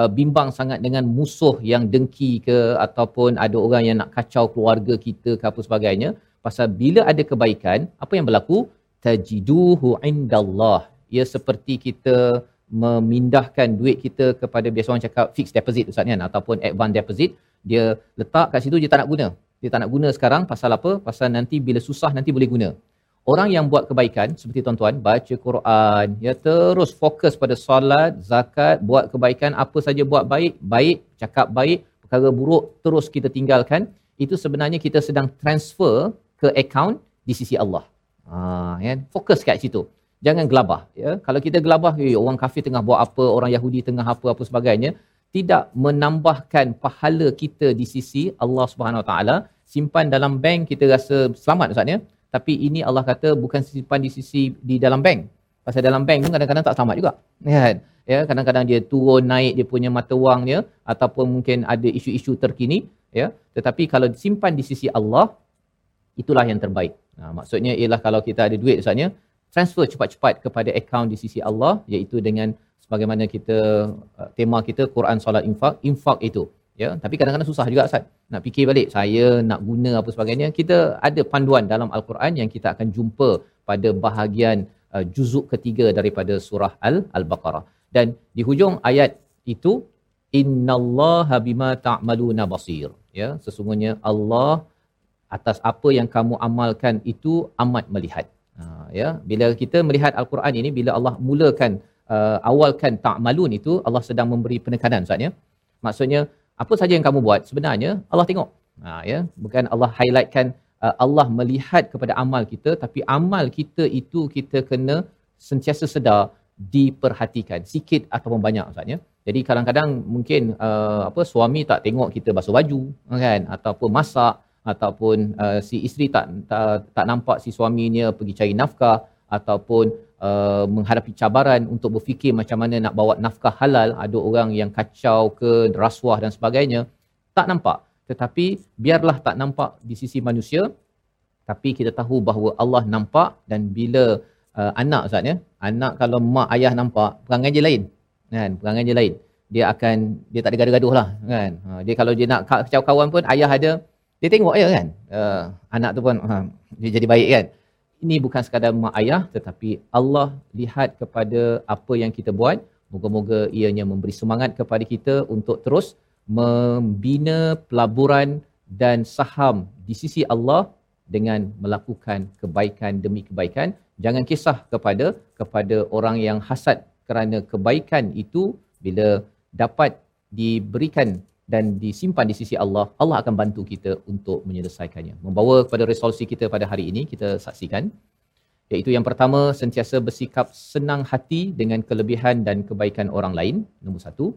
Speaker 3: uh, bimbang sangat dengan musuh yang dengki ke ataupun ada orang yang nak kacau keluarga kita ke apa sebagainya. Pasal bila ada kebaikan apa yang berlaku? Tajiduhu indallah. Ia seperti kita memindahkan duit kita kepada biasa orang cakap fixed deposit ustaz kan ataupun advance deposit. Dia letak kat situ dia tak nak guna dia tak nak guna sekarang. Pasal apa? Pasal nanti bila susah nanti boleh guna. Orang yang buat kebaikan seperti tuan-tuan baca Quran. Ya terus fokus pada solat zakat buat kebaikan. Apa saja buat baik baik cakap baik perkara buruk terus kita tinggalkan. Itu sebenarnya kita sedang transfer ke account di sisi Allah. Ha ya. Fokus kat situ. Jangan gelabah ya. Kalau kita gelabah eh, orang kafir tengah buat apa orang Yahudi tengah apa apa sebagainya tidak menambahkan pahala kita di sisi Allah Subhanahu Wa Taala simpan dalam bank kita rasa selamat ustaz ya tapi ini Allah kata bukan simpan di sisi di dalam bank. Pasal dalam bank pun kadang-kadang tak selamat juga. Kan? Ya, kadang-kadang dia turun naik dia punya mata wang dia ataupun mungkin ada isu-isu terkini, ya. Tetapi kalau disimpan di sisi Allah, itulah yang terbaik. Nah, maksudnya ialah kalau kita ada duit misalnya, transfer cepat-cepat kepada akaun di sisi Allah iaitu dengan sebagaimana kita uh, tema kita Quran solat infak, infak itu ya tapi kadang-kadang susah juga Ustaz. Nak fikir balik saya nak guna apa sebagainya kita ada panduan dalam al-Quran yang kita akan jumpa pada bahagian uh, juzuk ketiga daripada surah al al-Baqarah. Dan di hujung ayat itu innallaha bima ta'maluna basir. Ya sesungguhnya Allah atas apa yang kamu amalkan itu amat melihat. Ya bila kita melihat al-Quran ini bila Allah mulakan uh, awalkan ta'malun itu Allah sedang memberi penekanan Ustaz ya. Maksudnya apa saja yang kamu buat? Sebenarnya Allah tengok. Ha ya. Bukan Allah highlightkan uh, Allah melihat kepada amal kita tapi amal kita itu kita kena sentiasa sedar diperhatikan. Sikit ataupun banyak Ustaz ya. Jadi kadang-kadang mungkin uh, apa suami tak tengok kita basuh baju kan? Ataupun masak ataupun uh, si isteri tak, tak tak nampak si suaminya pergi cari nafkah ataupun uh, menghadapi cabaran untuk berfikir macam mana nak bawa nafkah halal. Ada orang yang kacau ke rasuah dan sebagainya. Tak nampak. Tetapi biarlah tak nampak di sisi manusia. Tapi kita tahu bahawa Allah nampak dan bila uh, anak Ustaz ya anak kalau mak ayah nampak perangai dia lain kan? Perangai dia lain. Dia akan dia tak ada gaduh-gaduh lah kan? Ha, dia kalau dia nak kacau kawan pun ayah ada dia tengok je kan? Uh, anak tu pun uh, dia jadi baik kan ini bukan sekadar mak ayah tetapi Allah lihat kepada apa yang kita buat. Moga-moga ianya memberi semangat kepada kita untuk terus membina pelaburan dan saham di sisi Allah dengan melakukan kebaikan demi kebaikan. Jangan kisah kepada kepada orang yang hasad kerana kebaikan itu bila dapat diberikan dan disimpan di sisi Allah, Allah akan bantu kita untuk menyelesaikannya. Membawa kepada resolusi kita pada hari ini, kita saksikan. Iaitu yang pertama, sentiasa bersikap senang hati dengan kelebihan dan kebaikan orang lain. Nombor satu.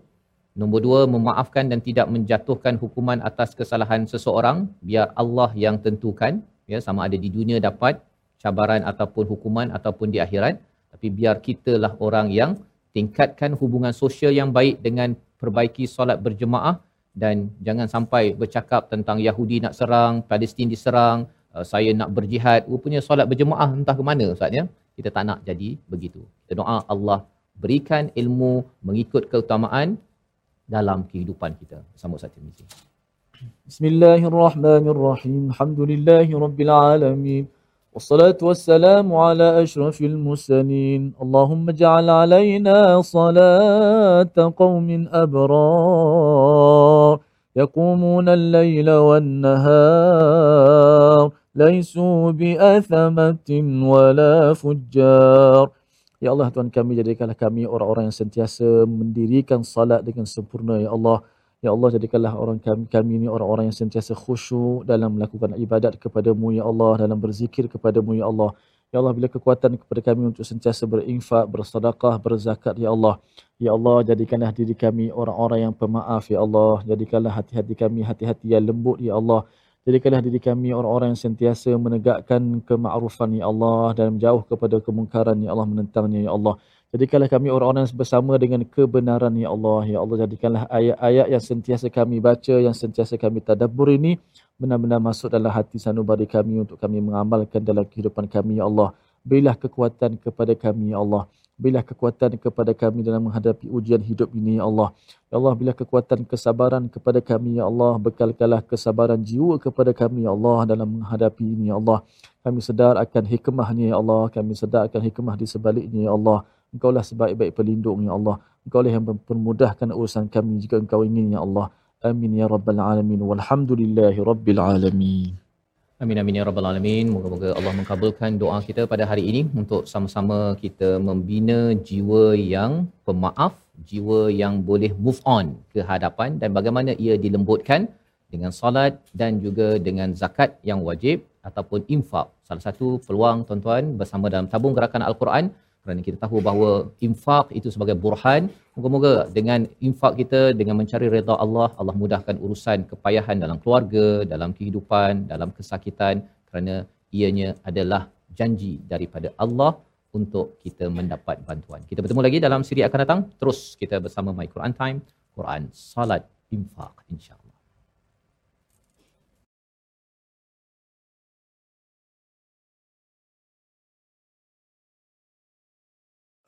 Speaker 3: Nombor dua, memaafkan dan tidak menjatuhkan hukuman atas kesalahan seseorang. Biar Allah yang tentukan. Ya, sama ada di dunia dapat cabaran ataupun hukuman ataupun di akhirat. Tapi biar kitalah orang yang tingkatkan hubungan sosial yang baik dengan perbaiki solat berjemaah dan jangan sampai bercakap tentang Yahudi nak serang, Palestin diserang, uh, saya nak berjihad, rupanya solat berjemaah entah ke mana Ustaz ya. Kita tak nak jadi begitu. Kita doa Allah berikan ilmu mengikut keutamaan dalam kehidupan kita. Sambut Ustaz Tirmizi.
Speaker 4: Bismillahirrahmanirrahim. Alhamdulillahirabbil alamin. والصلاة والسلام على أشرف المرسلين اللهم اجعل علينا صلاة قوم أبرار يقومون الليل والنهار ليسوا بأثمة ولا فجار Ya Allah Tuhan kami jadikanlah kami orang-orang yang sentiasa mendirikan salat dengan sempurna ya Allah Ya Allah jadikanlah orang kami, kami ini orang-orang yang sentiasa khusyuk dalam melakukan ibadat kepadamu Ya Allah dalam berzikir kepadamu Ya Allah. Ya Allah bila kekuatan kepada kami untuk sentiasa berinfak, bersedekah, berzakat Ya Allah. Ya Allah jadikanlah diri kami orang-orang yang pemaaf Ya Allah. Jadikanlah hati-hati kami hati-hati yang lembut Ya Allah. Jadikanlah diri kami orang-orang yang sentiasa menegakkan kemakrufan Ya Allah dan menjauh kepada kemungkaran Ya Allah menentangnya Ya Allah Jadikanlah kami orang-orang yang bersama dengan kebenaran Ya Allah. Ya Allah jadikanlah ayat-ayat yang sentiasa kami baca, yang sentiasa kami tadabbur ini benar-benar masuk dalam hati sanubari kami untuk kami mengamalkan dalam kehidupan kami Ya Allah. Berilah kekuatan kepada kami Ya Allah. Berilah kekuatan kepada kami dalam menghadapi ujian hidup ini Ya Allah. Ya Allah bila kekuatan kesabaran kepada kami Ya Allah. Bekalkanlah kesabaran jiwa kepada kami Ya Allah dalam menghadapi ini Ya Allah. Kami sedar akan hikmahnya Ya Allah. Kami sedar akan hikmah di sebaliknya Ya Allah. Engkau lah sebaik-baik pelindung ya Allah. Engkau lah yang mempermudahkan urusan kami jika engkau ingin ya Allah. Amin ya rabbal alamin. Walhamdulillahi rabbil alamin.
Speaker 3: Amin amin ya rabbal alamin. Moga-moga Allah mengabulkan doa kita pada hari ini untuk sama-sama kita membina jiwa yang pemaaf, jiwa yang boleh move on ke hadapan dan bagaimana ia dilembutkan dengan solat dan juga dengan zakat yang wajib ataupun infak. Salah satu peluang tuan-tuan bersama dalam tabung gerakan Al-Quran kerana kita tahu bahawa infak itu sebagai burhan moga-moga dengan infak kita dengan mencari redha Allah Allah mudahkan urusan kepayahan dalam keluarga dalam kehidupan dalam kesakitan kerana ianya adalah janji daripada Allah untuk kita mendapat bantuan. Kita bertemu lagi dalam siri akan datang. Terus kita bersama My Quran Time, Quran Salat Infak insya-Allah.